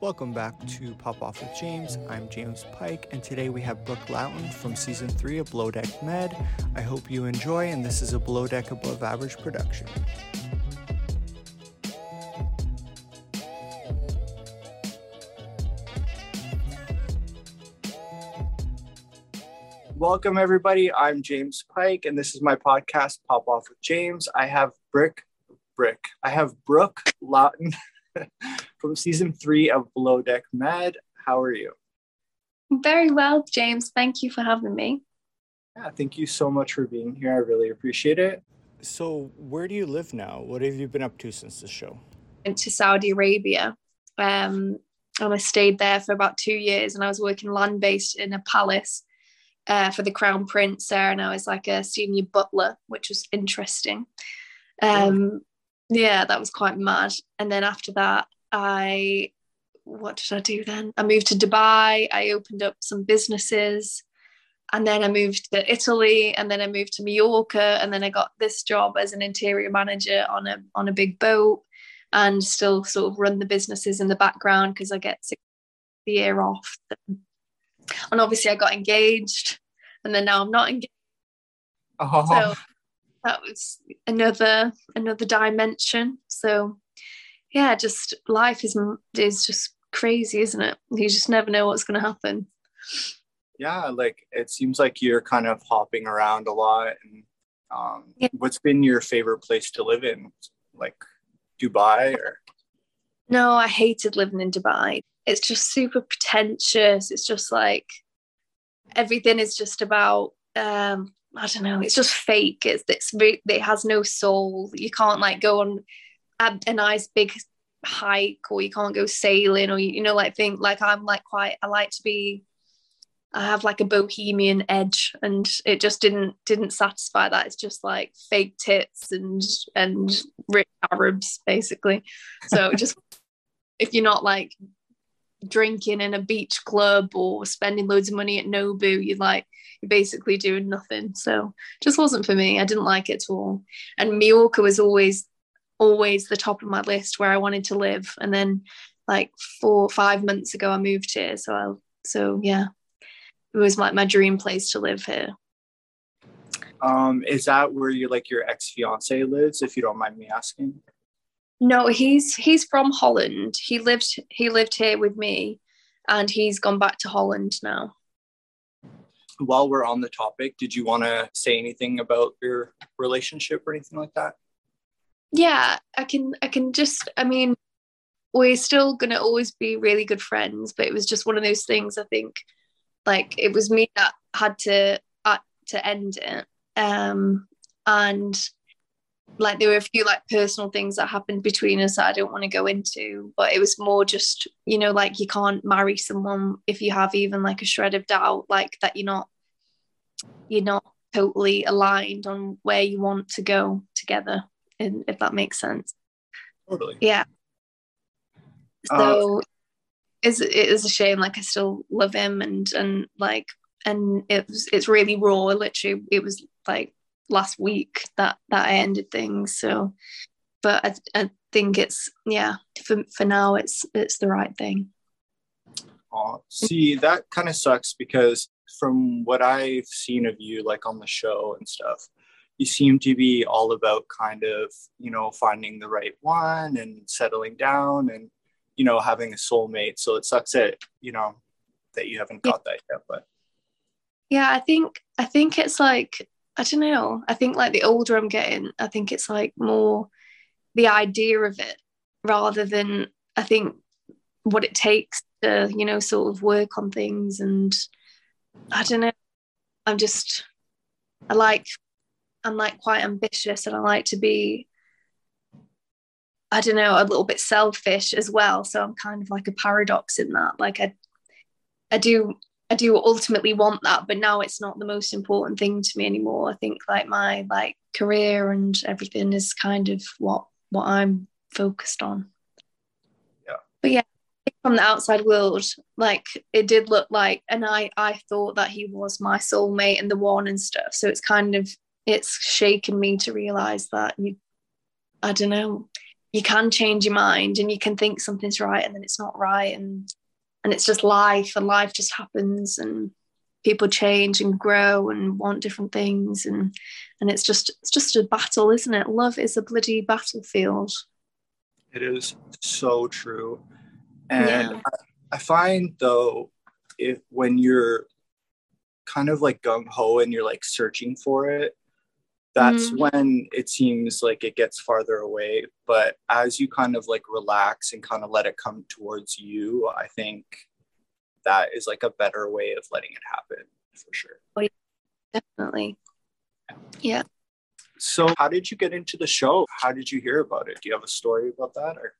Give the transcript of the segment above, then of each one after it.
Welcome back to Pop Off with James. I'm James Pike, and today we have Brooke Laughton from season three of Below Deck Med. I hope you enjoy, and this is a Below Deck Above Average production. Welcome, everybody. I'm James Pike, and this is my podcast, Pop Off with James. I have Brick, Brick. I have Brooke Laughton. from season three of Below Deck Med. How are you? Very well, James. Thank you for having me. Yeah, thank you so much for being here. I really appreciate it. So, where do you live now? What have you been up to since the show? Into Saudi Arabia. Um, and I stayed there for about two years and I was working land based in a palace uh, for the crown prince there and I was like a senior butler which was interesting um, yeah that was quite mad and then after that I what did I do then? I moved to Dubai. I opened up some businesses, and then I moved to Italy, and then I moved to Mallorca, and then I got this job as an interior manager on a on a big boat, and still sort of run the businesses in the background because I get the year off. And obviously, I got engaged, and then now I'm not engaged. Oh. So that was another another dimension. So yeah, just life is is just crazy, isn't it? You just never know what's going to happen. Yeah, like it seems like you're kind of hopping around a lot. And um, yeah. what's been your favorite place to live in? Like Dubai or? No, I hated living in Dubai. It's just super pretentious. It's just like everything is just about um, I don't know. It's just fake. It's it's it has no soul. You can't like go on a, nice big hike or you can't go sailing or you know like think like I'm like quite I like to be I have like a bohemian edge and it just didn't didn't satisfy that. It's just like fake tits and and rich Arabs basically. So just if you're not like drinking in a beach club or spending loads of money at Nobu you're like you're basically doing nothing. So just wasn't for me. I didn't like it at all. And Mallorca was always always the top of my list where I wanted to live. And then like four or five months ago, I moved here. So I, so yeah, it was like my dream place to live here. Um, is that where you like your ex fiance lives? If you don't mind me asking. No, he's he's from Holland. He lived he lived here with me, and he's gone back to Holland now. While we're on the topic, did you want to say anything about your relationship or anything like that? Yeah i can i can just i mean we're still going to always be really good friends but it was just one of those things i think like it was me that had to uh, to end it. Um and like there were a few like personal things that happened between us that I don't want to go into but it was more just you know like you can't marry someone if you have even like a shred of doubt like that you're not you're not totally aligned on where you want to go together if that makes sense. Totally. Yeah. So uh, it's, it is a shame. Like I still love him and and like and it was it's really raw. Literally, it was like last week that that I ended things. So, but I, I think it's yeah for for now it's it's the right thing. Oh, see, that kind of sucks because from what I've seen of you, like on the show and stuff, you seem to be all about kind of you know finding the right one and settling down and you know having a soulmate. So it sucks that you know that you haven't got that yet but. Yeah i think i think it's like i don't know. I think like the older i'm getting i think it's like more the idea of it rather than i think what it takes to you know sort of work on things. And i don't know. I'm just i like I'm like quite ambitious and I like to be I don't know a little bit selfish as well. So I'm kind of like a paradox in that. Like I I do I do ultimately want that but now it's not the most important thing to me anymore. I think like my like career and everything is kind of what what I'm focused on. Yeah. But yeah from the outside world like it did look like and I I thought that he was my soulmate and the one and stuff. So it's kind of it's shaken me to realize that you i don't know you can change your mind and you can think something's right and then it's not right and and it's just life and life just happens and people change and grow and want different things and and it's just it's just a battle isn't it? Love is a bloody battlefield. It is so true. And yeah. I, I find though if when you're kind of like gung-ho and you're like searching for it that's mm-hmm. when it seems like it gets farther away but as you kind of like relax and kind of let it come towards you i think that is like a better way of letting it happen for sure. Oh, yeah. definitely. Yeah. So how did you get into the show? How did you hear about it? Do you have a story about that or?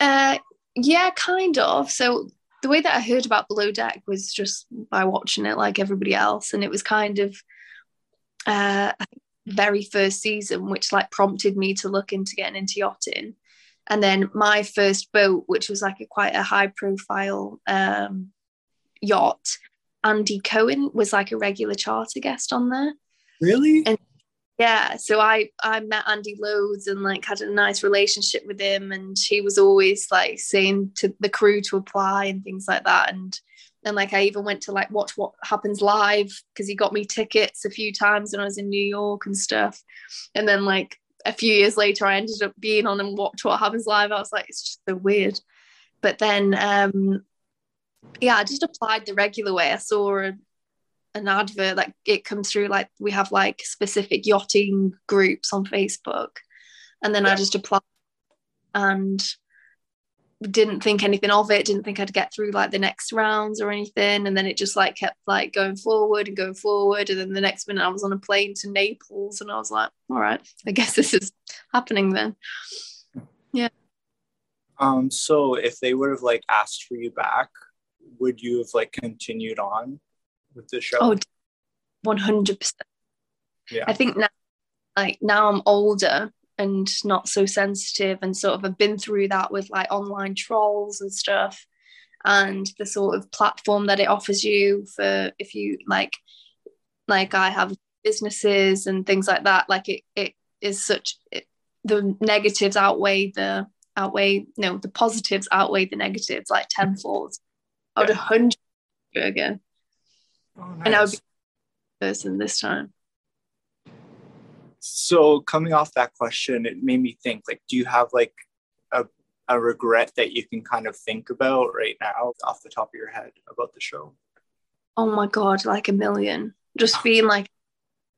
Uh yeah kind of. So the way that i heard about below deck was just by watching it like everybody else and it was kind of uh, very first season, which like prompted me to look into getting into yachting. And then my first boat, which was like a quite a high profile um, yacht, Andy Cohen was like a regular charter guest on there. Really? And yeah, so I I met Andy loads and like had a nice relationship with him, and he was always like saying to the crew to apply and things like that. And and like I even went to like watch what happens live because he got me tickets a few times when I was in New York and stuff. And then like a few years later, I ended up being on and watch what happens live. I was like, it's just so weird. But then, um, yeah, I just applied the regular way. I saw a, an advert like it comes through like we have like specific yachting groups on Facebook, and then yeah. I just applied and didn't think anything of it didn't think i'd get through like the next rounds or anything. And then it just like kept like going forward and going forward. And then the next minute i was on a plane to naples and i was like all right i guess this is happening then. Yeah. Um so if they would have like asked for you back would you have like continued on with the show? Oh 100% yeah. I think now like now i'm older and not so sensitive and sort of have been through that with like online trolls and stuff. And the sort of platform that it offers you for if you like like I have businesses and things like that like it it is such it, the negatives outweigh the outweigh no the positives outweigh the negatives like mm-hmm. tenfold. I would a hundred again. Oh, nice. and I would be person this time so coming off that question it made me think like do you have like a, a regret that you can kind of think about right now off the top of your head about the show? Oh my god like a million. Just oh. being like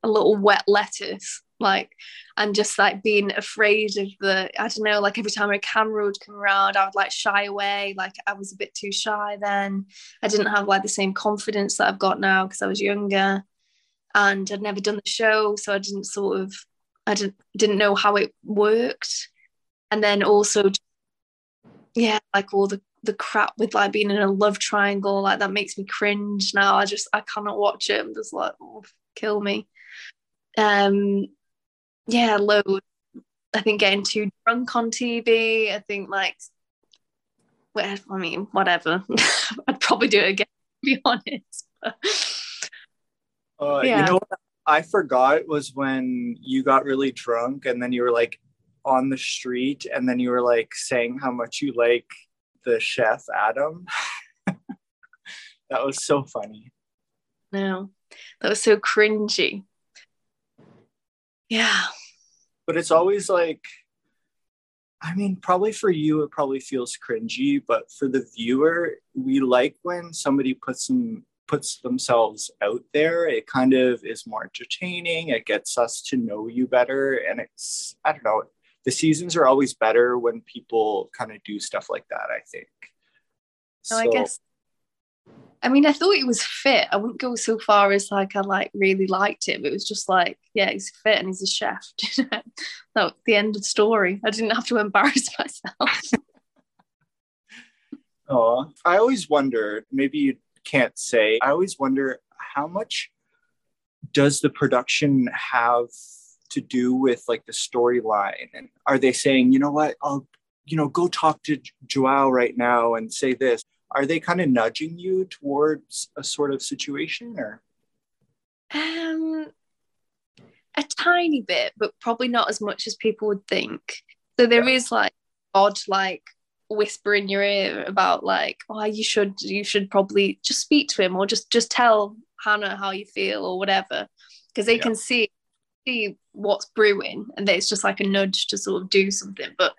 a little wet lettuce like and just like being afraid of the i don't know like every time a camera would come around i would like shy away. Like i was a bit too shy then. I didn't have like the same confidence that i've got now because i was younger and I'd never done the show, so I didn't sort of I didn't didn't know how it worked, and then also yeah, like all the the crap with like being in a love triangle, like that makes me cringe now. I just I cannot watch it. I'm just like, oh, kill me. Um, yeah, loads. I think getting too drunk on TV. I think like, well, I mean, whatever. I'd probably do it again. To be honest. Uh, yeah. You know what I forgot was when you got really drunk and then you were like on the street and then you were like saying how much you like the chef Adam. that was so funny. No, that was so cringy. Yeah. But it's always like, I mean, probably for you, it probably feels cringy, but for the viewer, we like when somebody puts some puts themselves out there, it kind of is more entertaining. It gets us to know you better. And it's, I don't know, the seasons are always better when people kind of do stuff like that, I think. So, so I guess, I mean, I thought he was fit. I wouldn't go so far as like I like really liked him. It was just like, yeah, he's fit and he's a chef. that the end of the story. I didn't have to embarrass myself. oh, I always wonder, maybe can't say. I always wonder how much does the production have to do with like the storyline? And are they saying you know what? I'll you know go talk to joao right now and say this. Are they kind of nudging you towards a sort of situation or? Um a tiny bit but probably not as much as people would think. So there yeah. is like odd like whisper in your ear about like, oh, you should you should probably just speak to him or just just tell Hannah how you feel or whatever, because they yeah. can see see what's brewing and it's just like a nudge to sort of do something but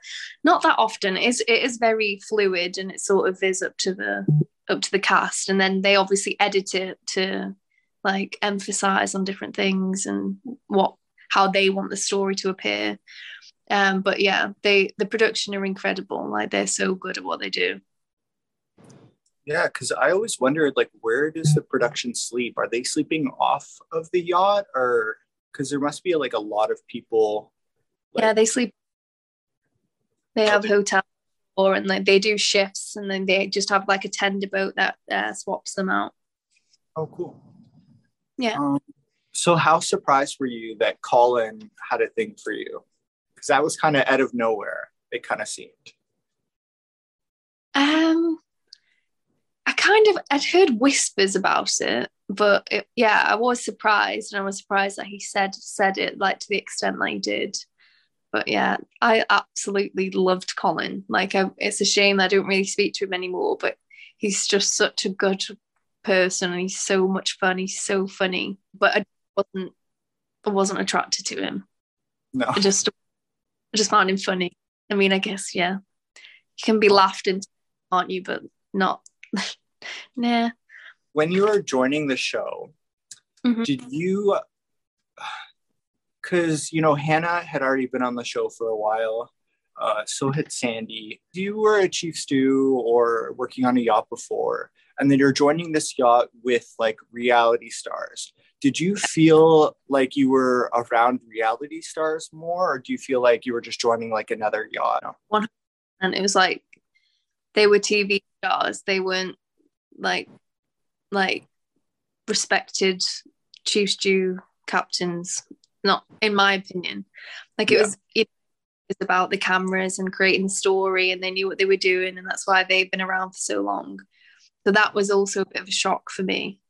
not that often. It is it is very fluid and it sort of is up to the up to the cast. And then they obviously edit it to like emphasize on different things and what how they want the story to appear um but yeah they the production are incredible. Like they're so good at what they do. Yeah because i always wondered like where does the production sleep? Are they sleeping off of the yacht or because there must be like a lot of people like, yeah they sleep they have hotel or and like they do shifts and then they just have like a tender boat that uh, swaps them out. Oh cool. Yeah. Um, so how surprised were you that colin had a thing for you because that was kind of out of nowhere it kind of seemed um i kind of i'd heard whispers about it but it, yeah i was surprised and i was surprised that he said said it like to the extent that he did but yeah, I absolutely loved Colin. Like, I, it's a shame I don't really speak to him anymore, but he's just such a good person and he's so much fun. He's so funny, but I wasn't, I wasn't attracted to him. No, I just, I just found him funny. I mean, I guess yeah, you can be laughed into, aren't you? But not, nah. When you were joining the show, mm-hmm. did you because you know Hannah had already been on the show for a while. Uh, so had Sandy. You were a chief stew or working on a yacht before, and then you're joining this yacht with like reality stars. Did you feel like you were around reality stars more, or do you feel like you were just joining like another yacht? And it was like they were TV stars. They weren't like like respected chief stew captains not in my opinion like it yeah. was it was about the cameras and creating the story and they knew what they were doing and that's why they've been around for so long so that was also a bit of a shock for me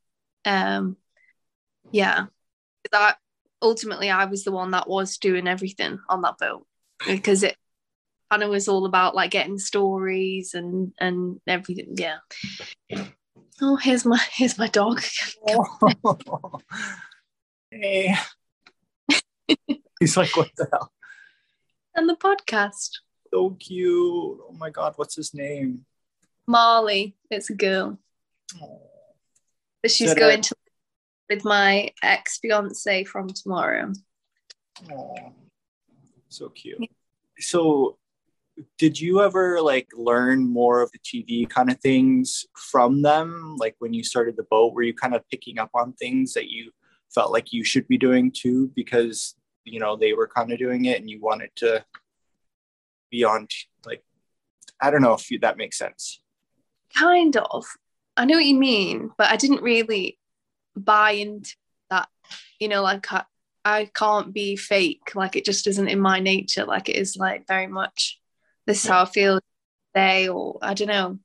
um yeah that ultimately i was the one that was doing everything on that boat because it kind of was all about like getting stories and and everything yeah oh here's my here's my dog hey He's like, what the hell? And the podcast. So cute. Oh my God, what's his name? Marley. It's a girl. Aww. But she's going to with my ex fiance from tomorrow. Oh, so cute. Yeah. So, did you ever like learn more of the TV kind of things from them? Like when you started the boat, were you kind of picking up on things that you felt like you should be doing too because you know they were kind of doing it and you wanted to be on like i don't know if you, that makes sense kind of i know what you mean but i didn't really buy into that you know like I, I can't be fake. Like it just isn't in my nature. Like it is like very much this is how i feel today or i don't know.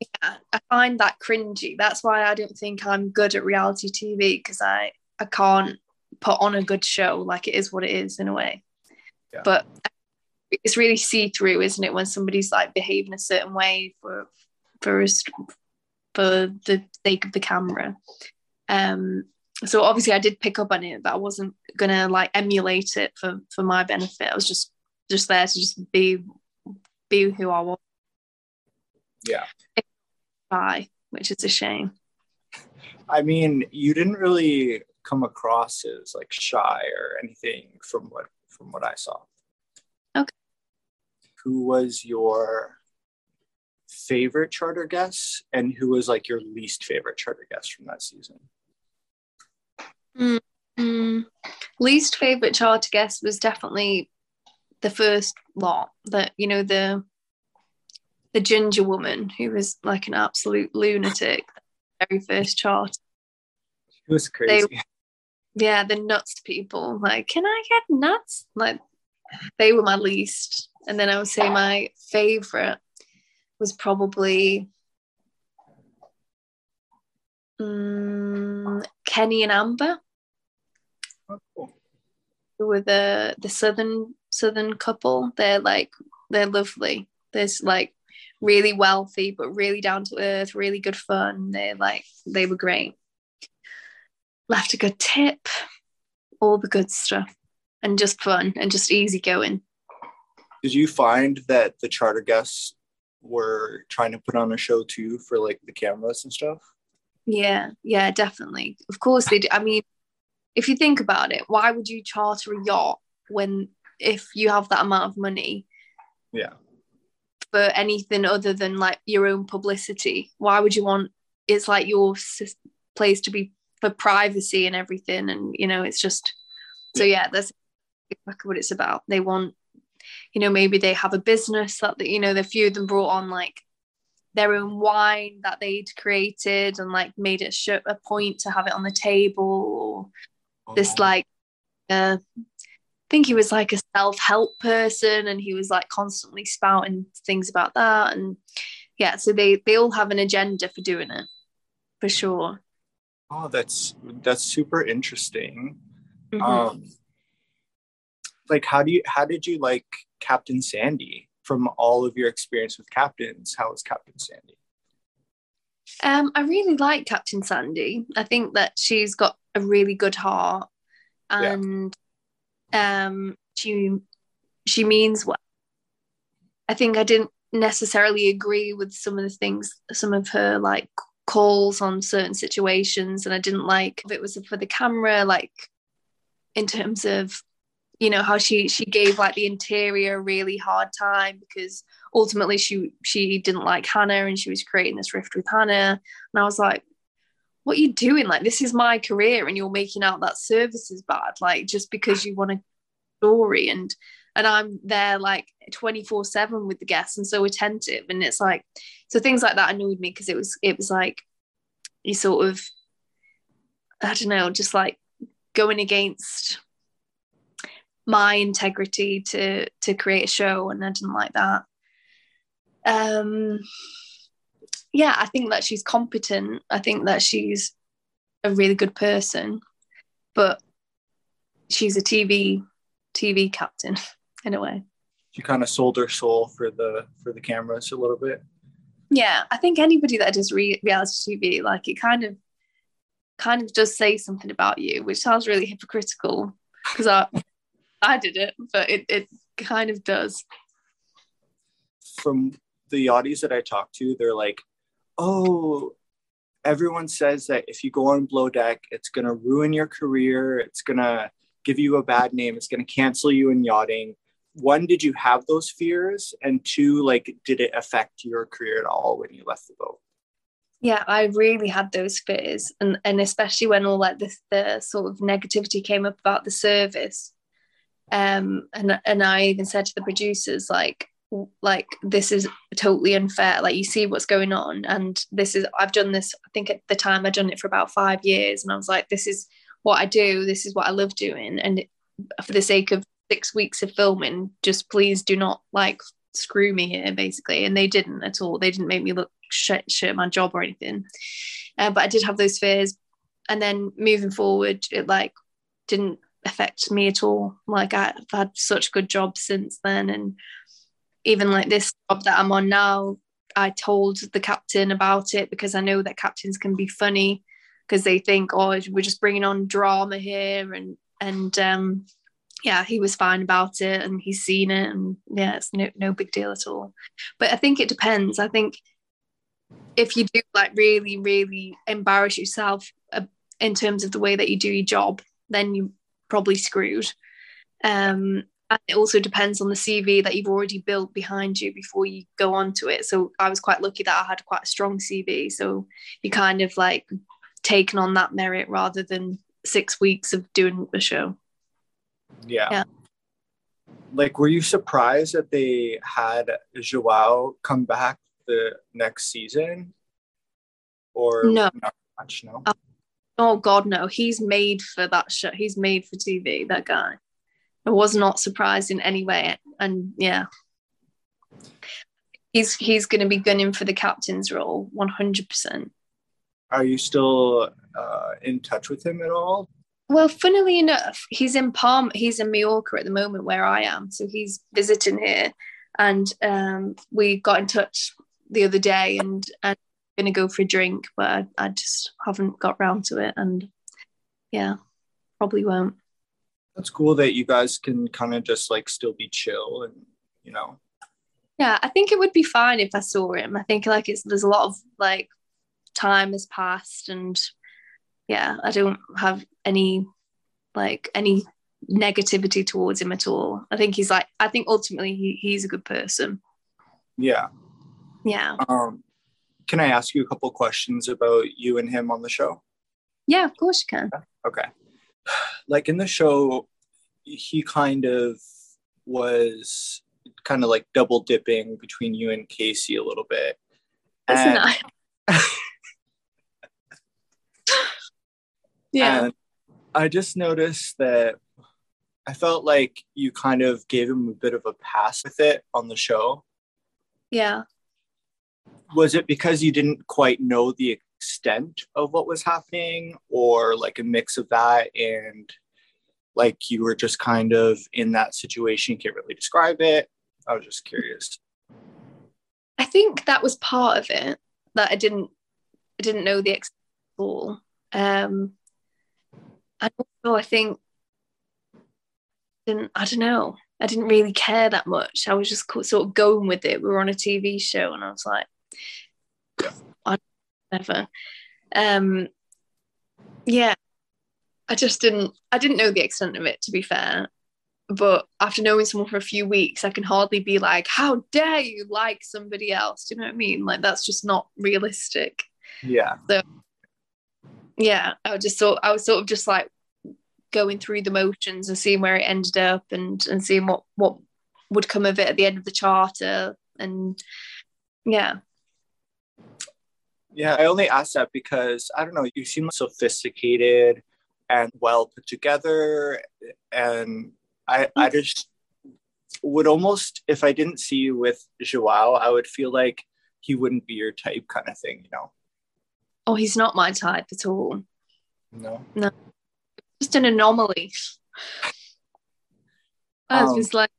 Yeah, I find that cringy. That's why I don't think I'm good at reality TV because I I can't put on a good show. Like it is what it is in a way. Yeah. but it's really see-through isn't it when somebody's like behaving a certain way for for for the sake of the camera. Um so obviously I did pick up on it but I wasn't gonna like emulate it for for my benefit. I was just just there to just be be who I was. Yeah. Bye, which is a shame. I mean you didn't really come across as like shy or anything from what from what I saw. Okay. Who was your favorite charter guests and who was like your least favorite charter guest from that season? Mm-hmm. Least favorite charter guest was definitely the first lot that you know the the ginger woman who was like an absolute lunatic very first chart it was crazy they, yeah, the nuts people. Like, can I get nuts? Like, they were my least. And then I would say my favorite was probably um, Kenny and Amber. Oh, cool. with the the southern southern couple. They're like they're lovely. They're like really wealthy but really down to earth, really good fun. They're like they were great. Left a good tip, all the good stuff, and just fun and just easy going. Did you find that the charter guests were trying to put on a show too for like the cameras and stuff? Yeah, yeah, definitely. Of course they do. I mean, if you think about it, why would you charter a yacht when if you have that amount of money? Yeah. For anything other than like your own publicity, why would you want? It's like your place to be for privacy and everything, and you know, it's just. So yeah, that's exactly what it's about. They want, you know, maybe they have a business that you know, the few of them brought on like their own wine that they'd created and like made it a point to have it on the table or this oh. like uh, I think he was like a self-help person and he was like constantly spouting things about that and yeah so they they all have an agenda for doing it for sure oh that's that's super interesting mm-hmm. um like how do you how did you like captain sandy from all of your experience with captains, how was Captain Sandy? Um, I really like Captain Sandy. I think that she's got a really good heart, and yeah. um, she she means well. I think I didn't necessarily agree with some of the things, some of her like calls on certain situations, and I didn't like if it was for the camera, like in terms of you know how she she gave like the interior a really hard time because ultimately she she didn't like Hannah and she was creating this rift with Hannah. And I was like what are you doing? Like this is my career and you're making out that service is bad like just because you want a story. And and I'm there like 24 7 with the guests and so attentive. And it's like so things like that annoyed me because it was it was like you sort of I don't know just like going against my integrity to to create a show and I didn't like that. Um yeah, I think that she's competent. I think that she's a really good person, but she's a TV TV captain in a way. She kind of sold her soul for the for the cameras a little bit. Yeah, I think anybody that does re- reality TV, like it kind of kind of does say something about you, which sounds really hypocritical because I I did it, but it, it kind of does. From the audience that I talk to, they're like, oh, everyone says that if you go on Below Deck, it's going to ruin your career. It's going to give you a bad name. It's going to cancel you in yachting. One, did you have those fears? And two, like, did it affect your career at all when you left the boat? Yeah, I really had those fears, and and especially when all like this the sort of negativity came up about the service um, and and I even said to the producers like like this is totally unfair. Like you see what's going on and this is I've done this I think at the time I'd done it for about five years and I was like this is what I do this is what I love doing and for the sake of six weeks of filming just please do not like screw me here basically. And they didn't at all. They didn't make me look shit, shit my job or anything. Uh, but I did have those fears. And then moving forward it like didn't affect me at all. Like I've had such good jobs since then, and even like this job that I'm on now, I told the captain about it because I know that captains can be funny because they think, oh, we're just bringing on drama here, and and um, yeah, he was fine about it, and he's seen it, and yeah, it's no no big deal at all. But I think it depends. I think if you do like really really embarrass yourself uh, in terms of the way that you do your job, then you probably screwed. Um, and it also depends on the CV that you've already built behind you before you go on to it. So I was quite lucky that I had quite a strong CV. So you kind of like taken on that merit rather than six weeks of doing a show. Yeah. yeah. Like, were you surprised that they had Joao come back the next season? Or no, not much? No. Um, Oh God, no! He's made for that show. He's made for TV. That guy. I was not surprised in any way, and yeah, he's he's going to be gunning for the captain's role, one hundred percent. Are you still uh, in touch with him at all? well, funnily enough, he's in Palm. He's in Mallorca at the moment, where I am. So he's visiting here, and um, we got in touch the other day, and and gonna go for a drink, but I, I just haven't got round to it, and yeah, probably won't. That's cool that you guys can kind of just like still be chill and you know. Yeah, I think it would be fine if I saw him. I think like it's there's a lot of like time has passed and yeah, I don't have any like any negativity towards him at all. I think he's like I think ultimately he, he's a good person. Yeah. Yeah. Um can I ask you a couple questions about you and him on the show? Yeah, of course you can. Okay. Like in the show, he kind of was kind of like double dipping between you and Casey a little bit. Isn't and, yeah. And I just noticed that I felt like you kind of gave him a bit of a pass with it on the show. Yeah. Was it because you didn't quite know the extent of what was happening, or like a mix of that and like you were just kind of in that situation, can't really describe it? I was just curious. I think that was part of it that I didn't I didn't know the extent at all. Um, and also I think didn't I don't know I didn't really care that much I was just sort of going with it we were on a TV show and I was like never. Um yeah. I just didn't I didn't know the extent of it to be fair. But after knowing someone for a few weeks I can hardly be like how dare you like somebody else? Do you know what I mean? Like that's just not realistic. Yeah. So yeah I was just sort I was sort of just like going through the motions and seeing where it ended up and and seeing what what would come of it at the end of the charter. And yeah yeah i only asked that because i don't know you seem sophisticated and well put together and i i mm. just would almost if i didn't see you with joao i would feel like he wouldn't be your type kind of thing you know oh he's not my type at all no no just an anomaly. I was um, just like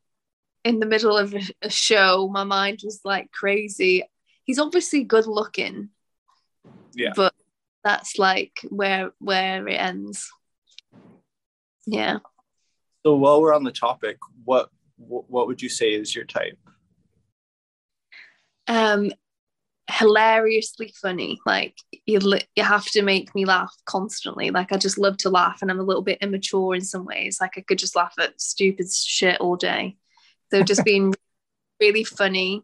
in the middle of a, a show, my mind was like crazy. He's obviously good looking. Yeah. But that's like where where it ends. Yeah. So while we're on the topic, what what would you say is your type? Um hilariously funny. Like you, you have to make me laugh constantly. Like I just love to laugh, and I'm a little bit immature in some ways. Like I could just laugh at stupid shit all day. So just being really funny,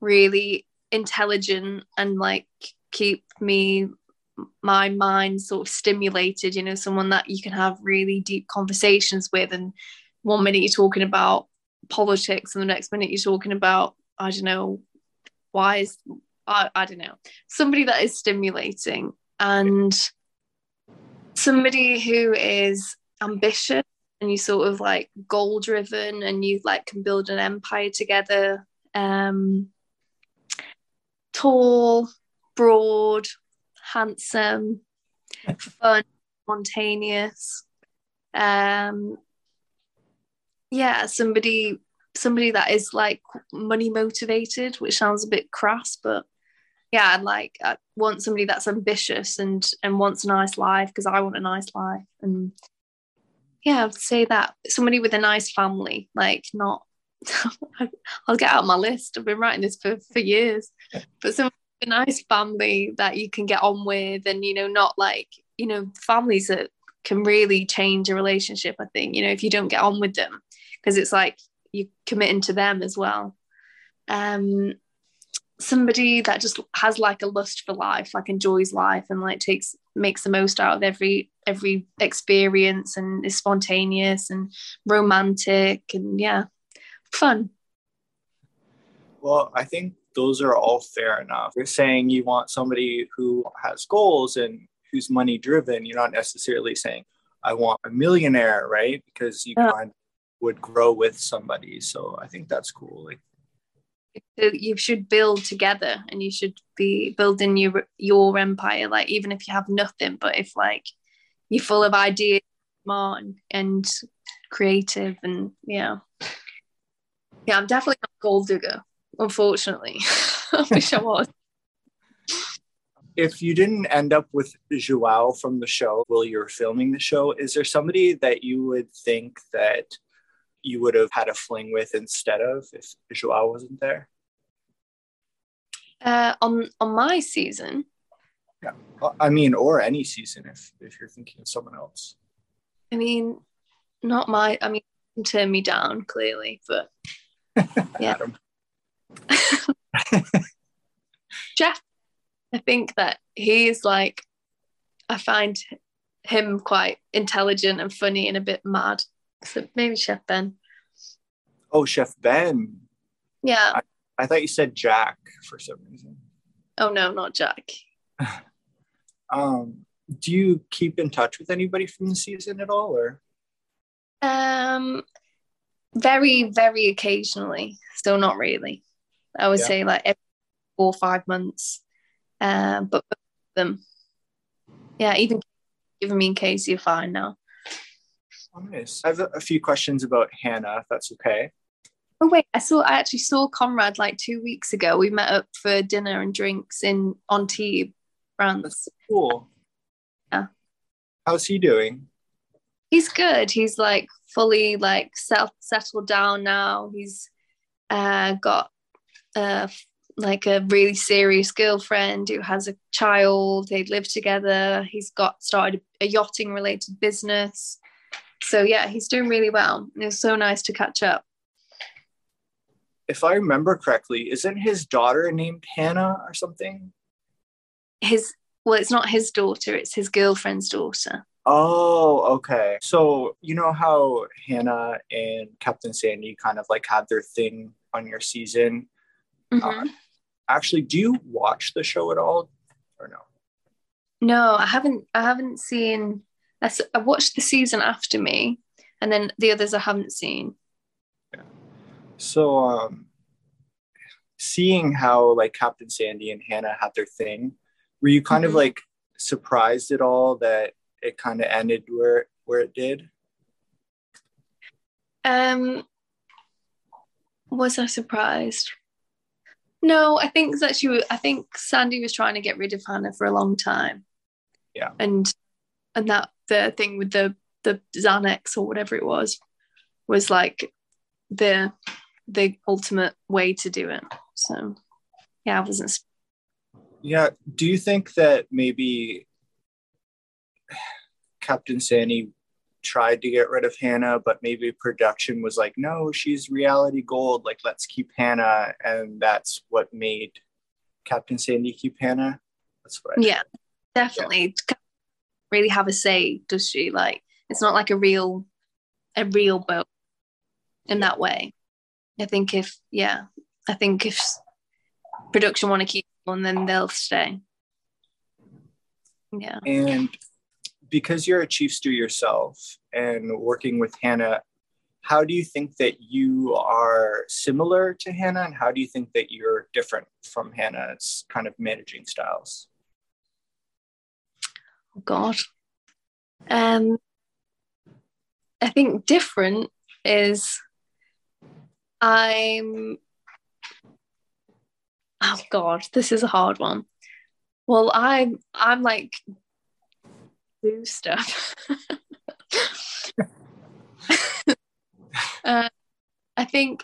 really intelligent, and like keep me my mind sort of stimulated. You know, someone that you can have really deep conversations with, and one minute you're talking about politics, and the next minute you're talking about I don't know why is I, I don't know, somebody that is stimulating and somebody who is ambitious and you sort of like goal driven and you like can build an empire together. Um, tall, broad, handsome, fun, spontaneous. Um, yeah, somebody somebody that is like money motivated, which sounds a bit crass, but yeah, I'd like I want somebody that's ambitious and and wants a nice life because I want a nice life and yeah, I'd say that somebody with a nice family, like not. I'll get out my list. I've been writing this for for years, but some a nice family that you can get on with, and you know, not like you know, families that can really change a relationship. I think you know, if you don't get on with them, because it's like you're committing to them as well. Um, somebody that just has like a lust for life like enjoys life and like takes makes the most out of every every experience and is spontaneous and romantic and yeah fun well i think those are all fair enough. You're saying you want somebody who has goals and who's money driven you're not necessarily saying i want a millionaire right? Because you yeah. kind of would grow with somebody. So i think that's cool like you should build together and you should be building your your empire like even if you have nothing but if like you're full of ideas smart and, and creative and yeah. Yeah, I'm definitely not gold digger, unfortunately. I wish I was. If you didn't end up with Joao from the show while you were filming the show, is there somebody that you would think that you would have had a fling with instead of if Joao wasn't there? Uh, on on my season. Yeah, I mean, or any season if if you're thinking of someone else. I mean, not my. I mean, turn me down clearly, but yeah. Jeff, I think that he's like, I find him quite intelligent and funny and a bit mad. So maybe Chef Ben. Oh, Chef Ben. Yeah. I, I thought you said Jack for some reason. Oh no, not Jack. um, do you keep in touch with anybody from the season at all, or? Um, very, very occasionally. Still not really. I would yeah. say like every four or five months. Um, but them, yeah, even giving me in case you're fine now. Nice. I have a few questions about Hannah, if that's okay. Oh wait, I saw. I actually saw Conrad like two weeks ago. We met up for dinner and drinks in Antibes, France. That's cool. Yeah. How's he doing? He's good. He's like fully like self settled down now. He's uh, got uh, like a really serious girlfriend who has a child. They live together. He's got started a yachting related business. So yeah, he's doing really well. It was so nice to catch up. If I remember correctly, isn't his daughter named Hannah or something? His well, it's not his daughter, it's his girlfriend's daughter. Oh, okay. So you know how Hannah and Captain Sandy kind of like had their thing on your season. Mm-hmm. Uh, actually, do you watch the show at all, or no? No, I haven't. I haven't seen. I, I watched the season after me, and then the others I haven't seen. Yeah. So, um, seeing how like Captain Sandy and Hannah had their thing, were you kind mm-hmm. of like surprised at all that it kind of ended where where it did? Um, was I surprised? No, I think that she. I think Sandy was trying to get rid of Hannah for a long time. Yeah, and and that the thing with the the Xanax or whatever it was was like the the ultimate way to do it. So yeah, I wasn't. Yeah. Do you think that maybe Captain Sandy tried to get rid of Hannah, but maybe production was like, no, she's reality gold. Like, let's keep Hannah. And that's what made Captain Sandy keep Hannah. That's what I Yeah, definitely. Yeah. Really have a say, does she? Like, it's not like a real, a real boat in that way. I think if, yeah, I think if production want to keep on, then they'll stay. Yeah. And because you're a chief stew yourself and working with Hannah, how do you think that you are similar to Hannah, and how do you think that you're different from Hannah's kind of managing styles? Oh God, um, I think different is I'm. Oh God, this is a hard one. Well, I'm I'm like do stuff. uh, I think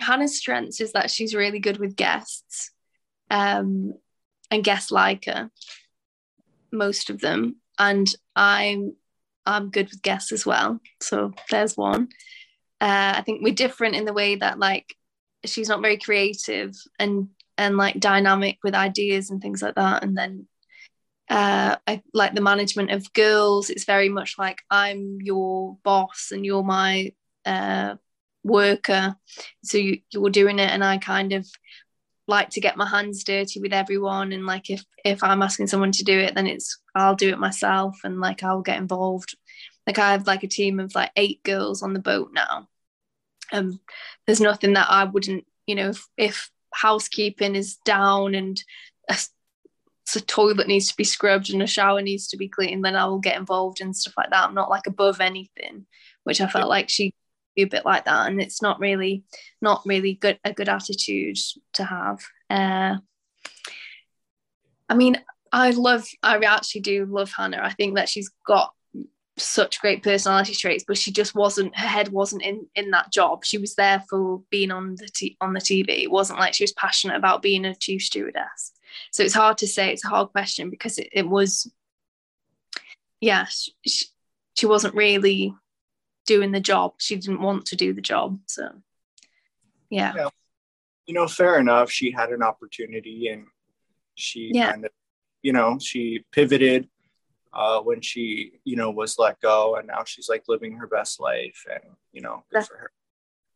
Hannah's strengths is that she's really good with guests, um, and guests like her, most of them. And I'm I'm good with guests as well. So there's one. Uh, I think we're different in the way that like she's not very creative and and like dynamic with ideas and things like that. And then uh, I like the management of girls. It's very much like I'm your boss and you're my uh, worker. So you, you're doing it, and I kind of like to get my hands dirty with everyone. And like if if I'm asking someone to do it, then it's I'll do it myself, and like I'll get involved. Like I have like a team of like eight girls on the boat now. Um, there's nothing that I wouldn't, you know, if, if housekeeping is down and a toilet needs to be scrubbed and a shower needs to be cleaned, then I will get involved and stuff like that. I'm not like above anything, which I felt like she be a bit like that, and it's not really not really good a good attitude to have. Uh, I mean, I love I actually do love Hannah. I think that she's got such great personality traits, but she just wasn't. Her head wasn't in in that job. She was there for being on the t- on the TV. It wasn't like she was passionate about being a chief stewardess. So it's hard to say. It's a hard question because it, it was, yeah, she, she wasn't really doing the job. She didn't want to do the job. So, yeah. yeah. You know, fair enough. She had an opportunity and she yeah. kind of, you know, she pivoted uh, when she, you know, was let go and now she's like living her best life and, you know, good That's, for her.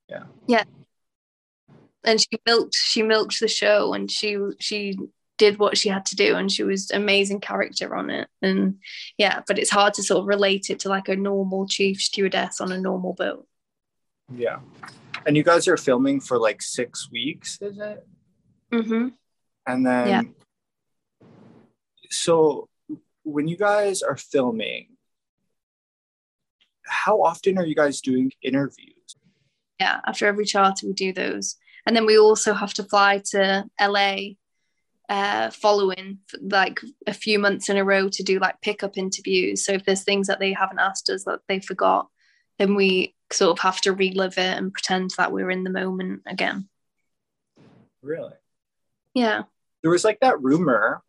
Yeah. Yeah. And she milked, she milked the show and she, she did what she had to do and she was amazing character on it and yeah but it's hard to sort of relate it to like a normal chief stewardess on a normal boat yeah and you guys are filming for like six weeks is it mm-hmm and then yeah. so when you guys are filming how often are you guys doing interviews yeah after every charter we do those and then we also have to fly to la uh, following like a few months in a row to do like pickup interviews. So if there's things that they haven't asked us that they forgot, then we sort of have to relive it and pretend that we're in the moment again. Really? Yeah. There was like that rumor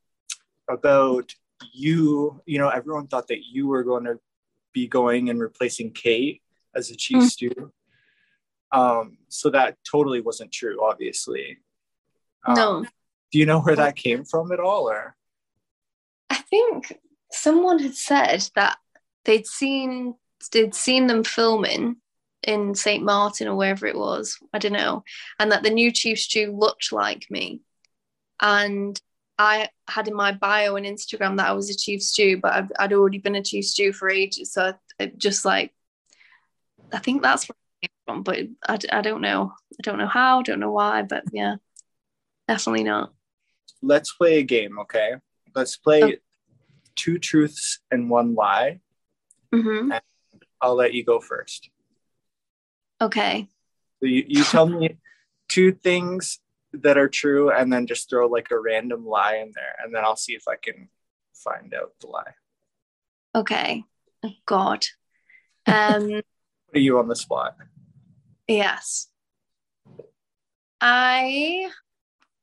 about you, you know, everyone thought that you were going to be going and replacing Kate as a chief mm. stew. Um, so that totally wasn't true, obviously. Um, no do you know where that came from at all or i think someone had said that they'd seen they'd seen them filming in st martin or wherever it was i don't know and that the new chief stew looked like me and i had in my bio on instagram that i was a chief stew but I'd, I'd already been a chief stew for ages so it just like i think that's where it came from but I, I don't know i don't know how don't know why but yeah definitely not let's play a game, okay? Let's play oh. two truths and one lie. Mm-hmm. And I'll let you go first. Okay. So you, you tell me two things that are true and then just throw like a random lie in there and then I'll see if I can find out the lie. Okay. Oh, God. Um Put you on the spot. Yes. I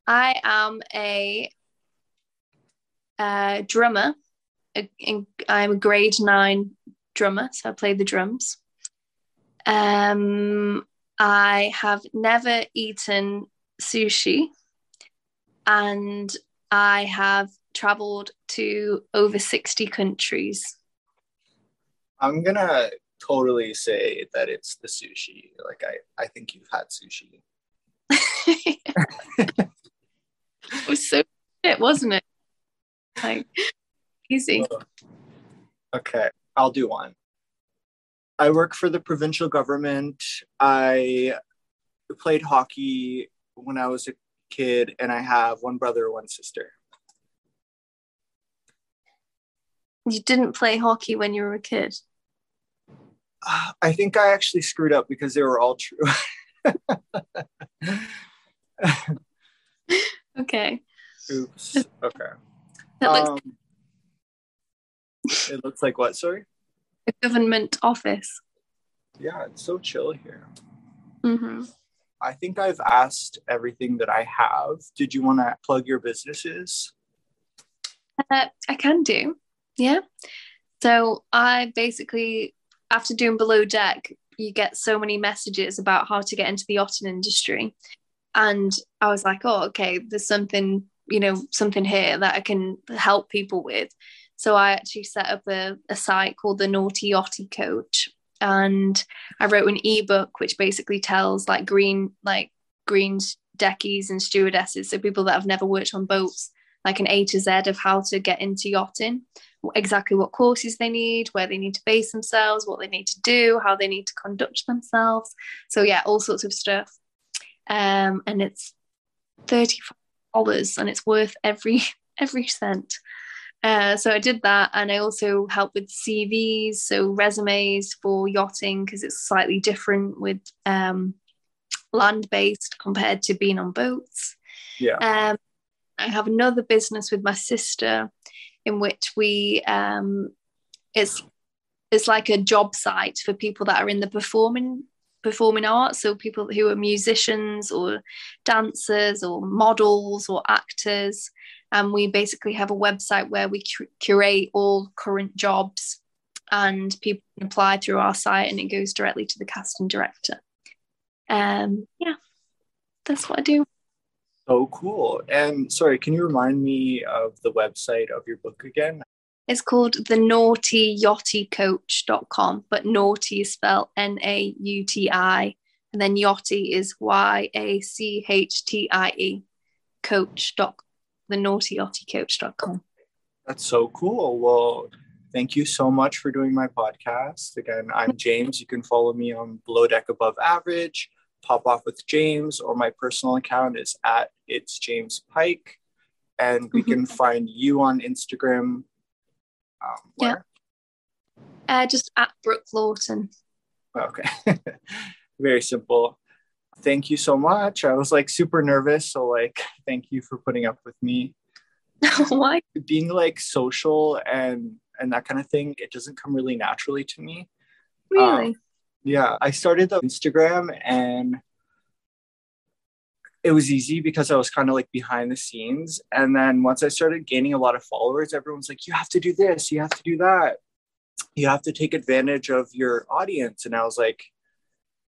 I am a, a drummer. I'm a grade nine drummer, so I play the drums. Um, I have never eaten sushi, and I have traveled to over 60 countries. I'm gonna totally say that it's the sushi. Like I, I think you've had sushi. it was so shit, wasn't it? Like easy. Okay, I'll do one. I work for the provincial government. I played hockey when I was a kid, and I have one brother, one sister. You didn't play hockey when you were a kid? I think I actually screwed up because they were all true. Okay. Oops. Okay. It looks, um, it looks like what? Sorry. A government office. Yeah, it's so chill here. Mm-hmm. I think I've asked everything that I have. Did you want to plug your businesses? Uh, I can do. Yeah. So I basically, after doing Below Deck, you get so many messages about how to get into the yachting industry and i was like oh okay there's something you know something here that i can help people with so i actually set up a, a site called the naughty yachty coach and i wrote an ebook which basically tells like green like green deckies and stewardesses so people that have never worked on boats like an a to z of how to get into yachting exactly what courses they need where they need to base themselves what they need to do how they need to conduct themselves so yeah all sorts of stuff um, and it's thirty dollars, and it's worth every every cent. Uh, so I did that, and I also helped with CVs, so resumes for yachting because it's slightly different with um, land based compared to being on boats. Yeah. Um, I have another business with my sister, in which we um, it's it's like a job site for people that are in the performing performing arts so people who are musicians or dancers or models or actors and we basically have a website where we curate all current jobs and people can apply through our site and it goes directly to the casting director. Um yeah that's what i do. So cool. And sorry can you remind me of the website of your book again? It's called the naughty yachty coach.com, but naughty is spelled N A U T I, and then yachty is Y A C H T I. The naughty That's so cool. Well, thank you so much for doing my podcast. Again, I'm James. You can follow me on Below Deck Above Average, Pop Off with James, or my personal account is at It's James Pike. And we mm-hmm. can find you on Instagram um, yeah. Uh, just at Brooke Laughton. Okay. Very simple. Thank you so much. I was like super nervous. So, like, thank you for putting up with me. Why? Being like social and and that kind of thing, it doesn't come really naturally to me. Really? Um, yeah. I started the Instagram and it was easy because I was kind of like behind the scenes. And then once I started gaining a lot of followers, everyone's like, you have to do this, you have to do that. You have to take advantage of your audience. And I was like,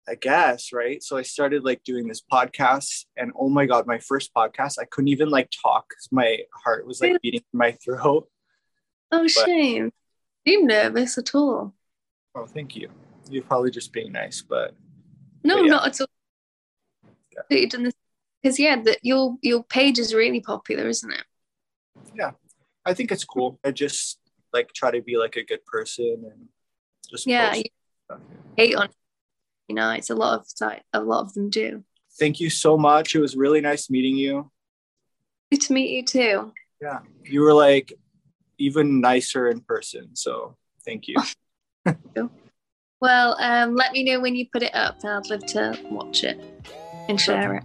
I guess, right? So I started like doing this podcast. And oh my God, my first podcast, I couldn't even like talk because my heart was like beating in my throat. Oh, but, shame. Are nervous at all? Oh, thank you. You're probably just being nice, but. No, but yeah. not at all. Yeah. You've done this because yeah, the, your your page is really popular, isn't it? Yeah, I think it's cool. I just like try to be like a good person and just yeah. Hate on, know, it's a lot of a lot of them do. Thank you so much. It was really nice meeting you. Good to meet you too. Yeah, you were like even nicer in person. So thank you. well, um, let me know when you put it up, and I'd love to watch it and share it.